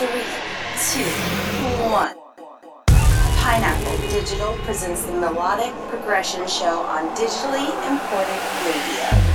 Three, two, one. Pineapple Digital presents the Melodic Progression Show on digitally imported radio.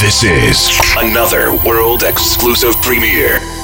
This is another world exclusive premiere.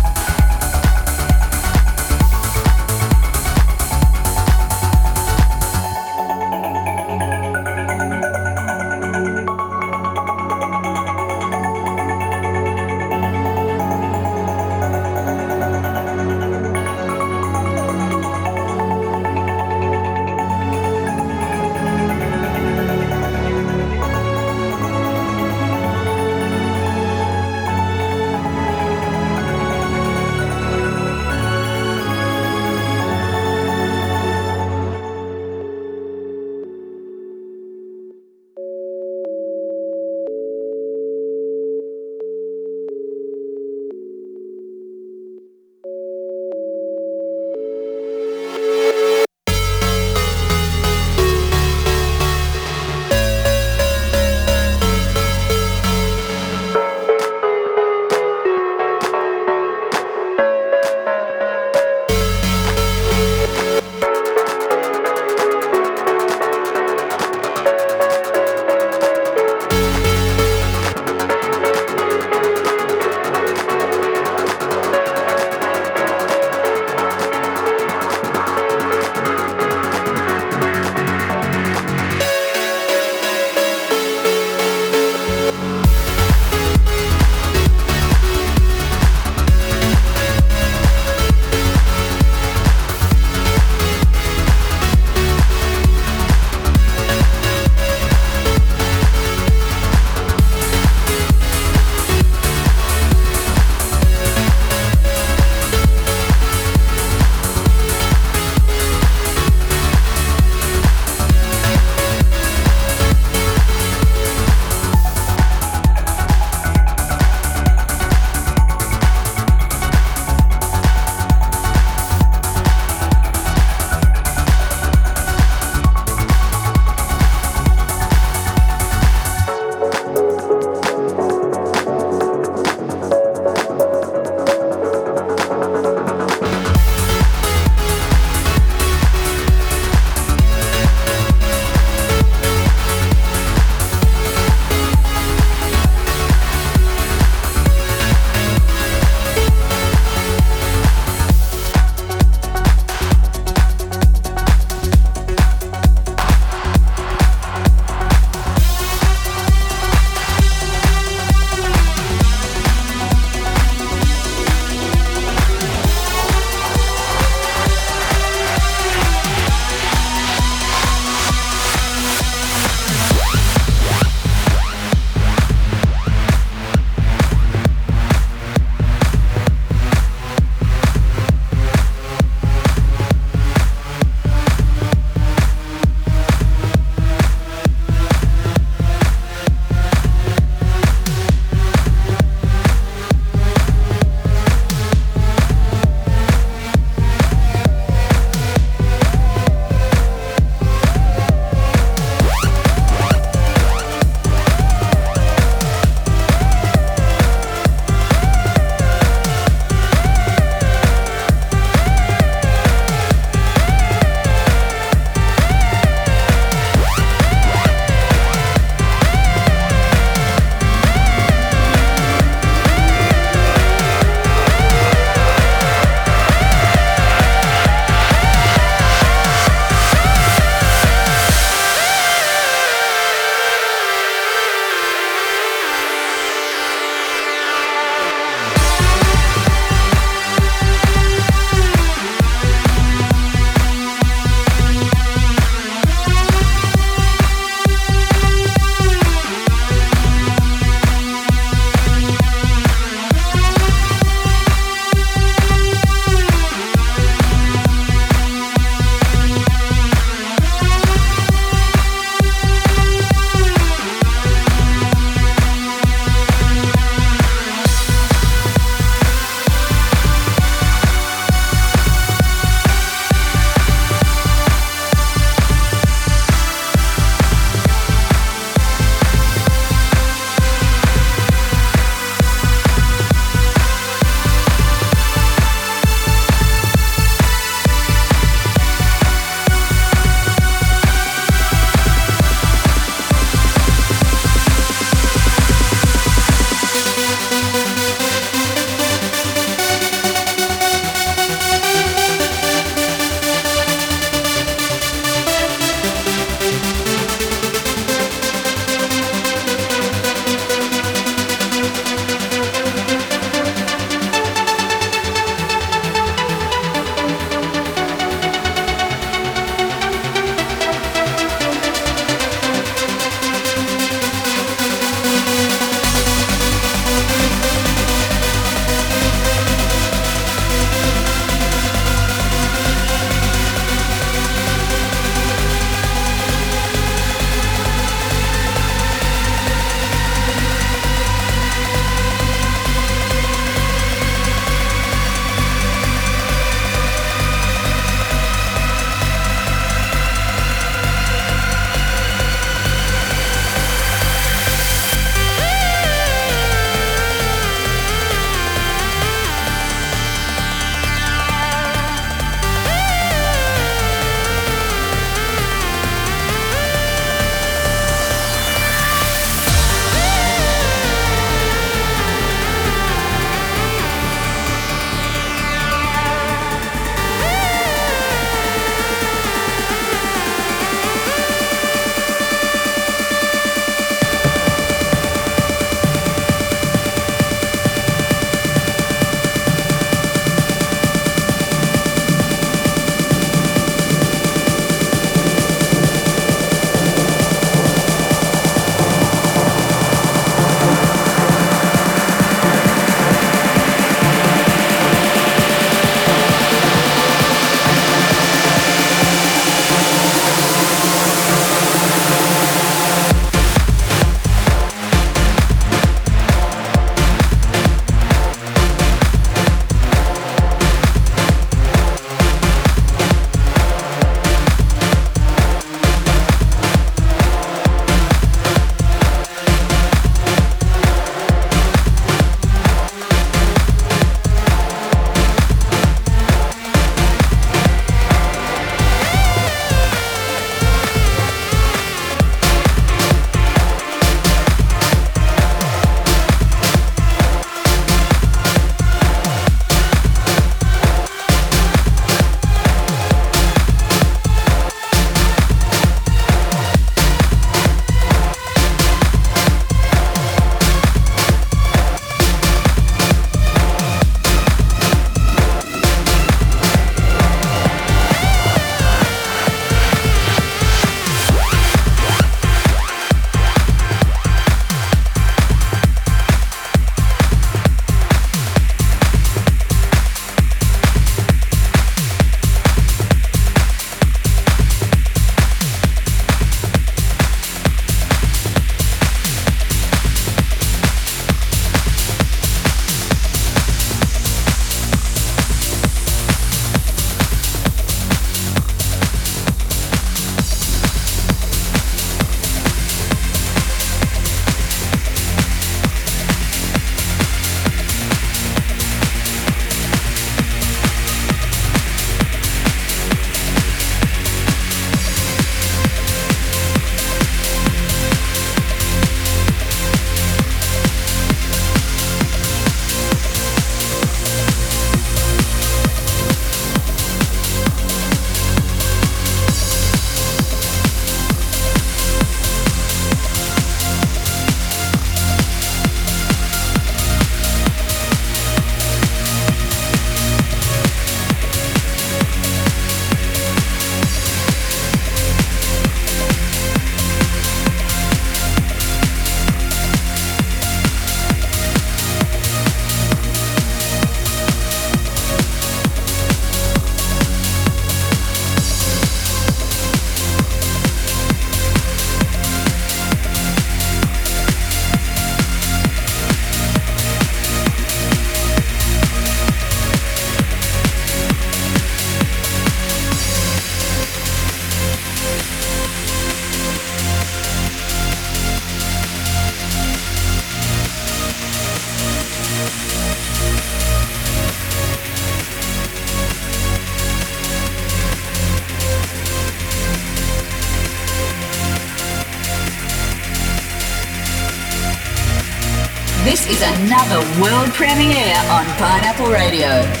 Another world premiere on Pineapple Radio.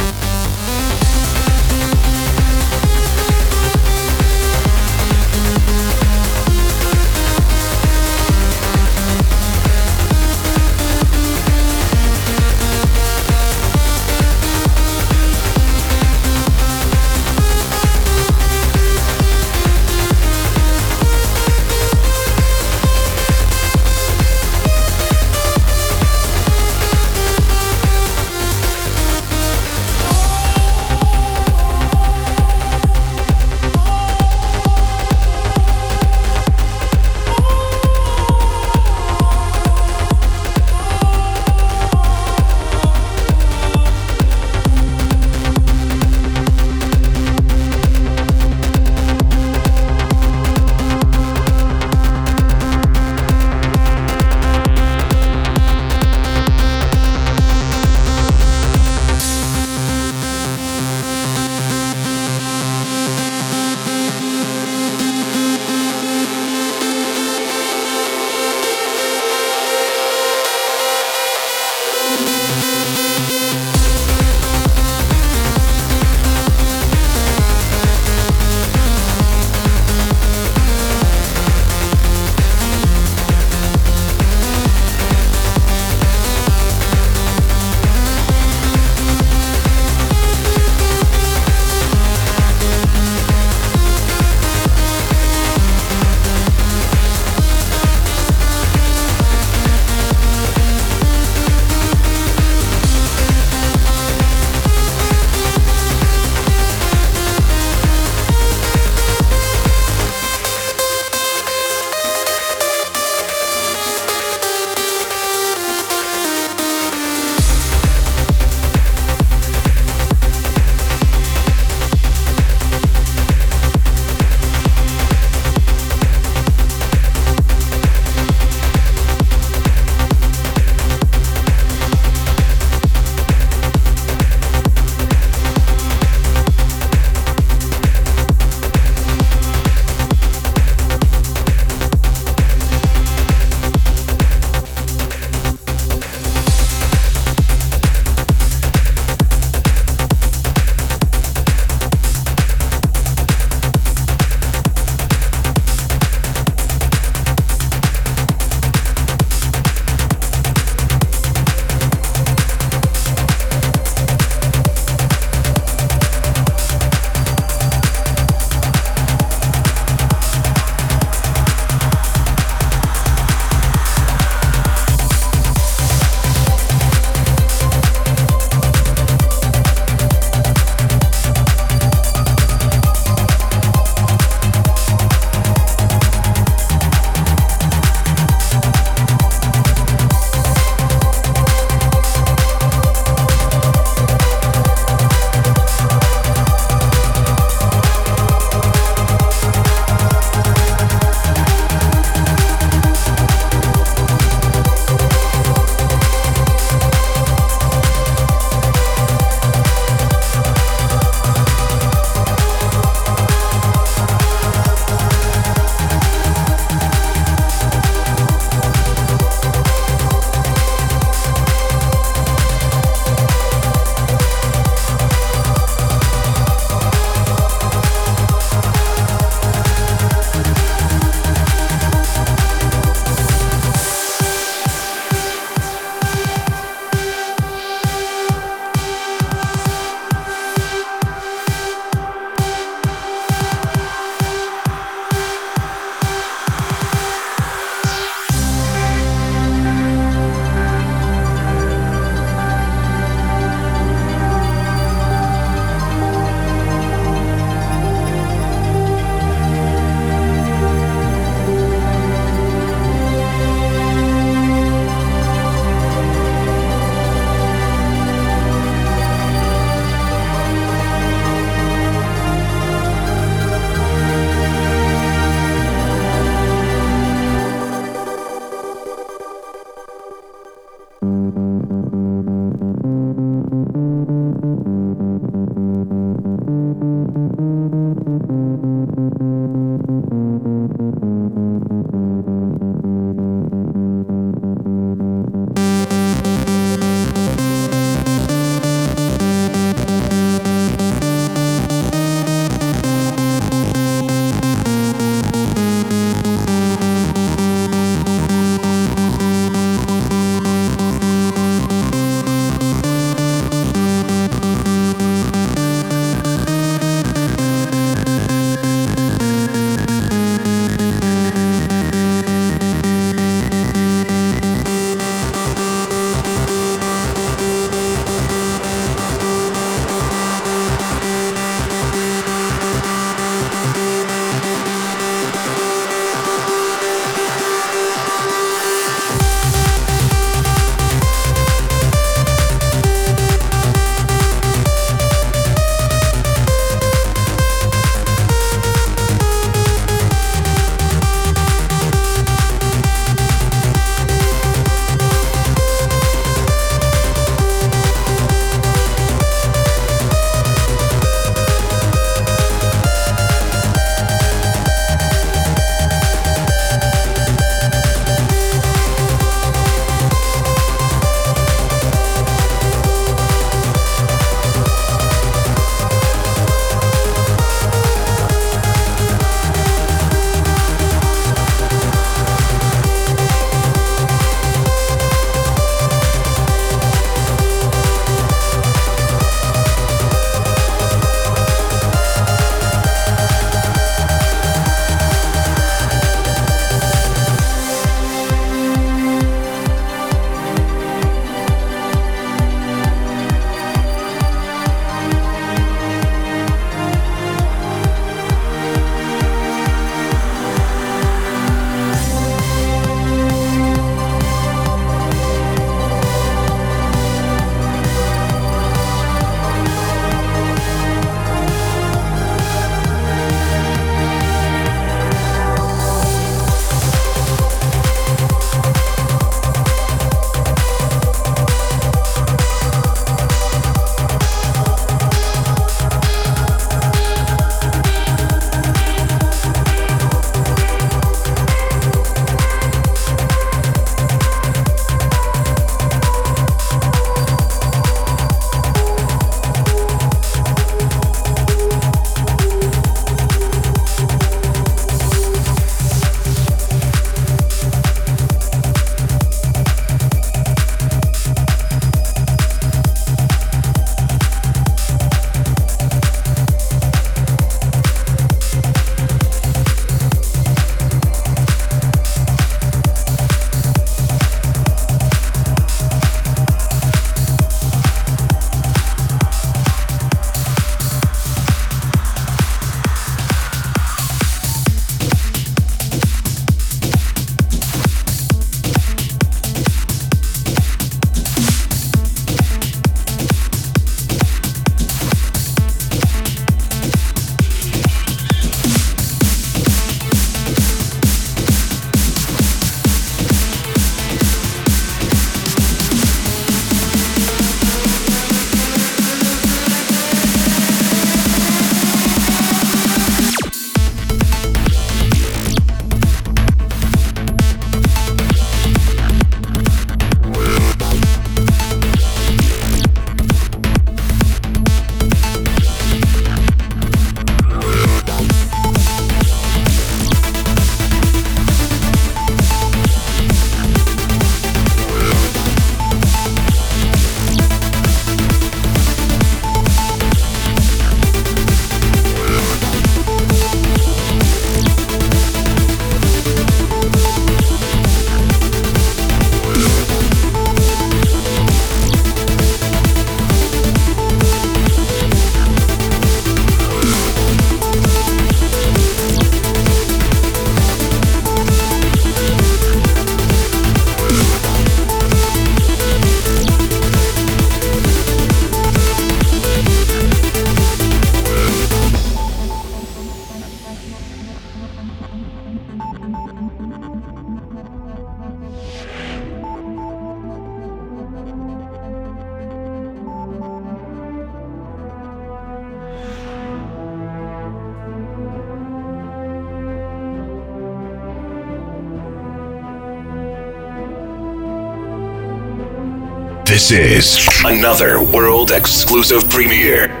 Is another world exclusive premiere.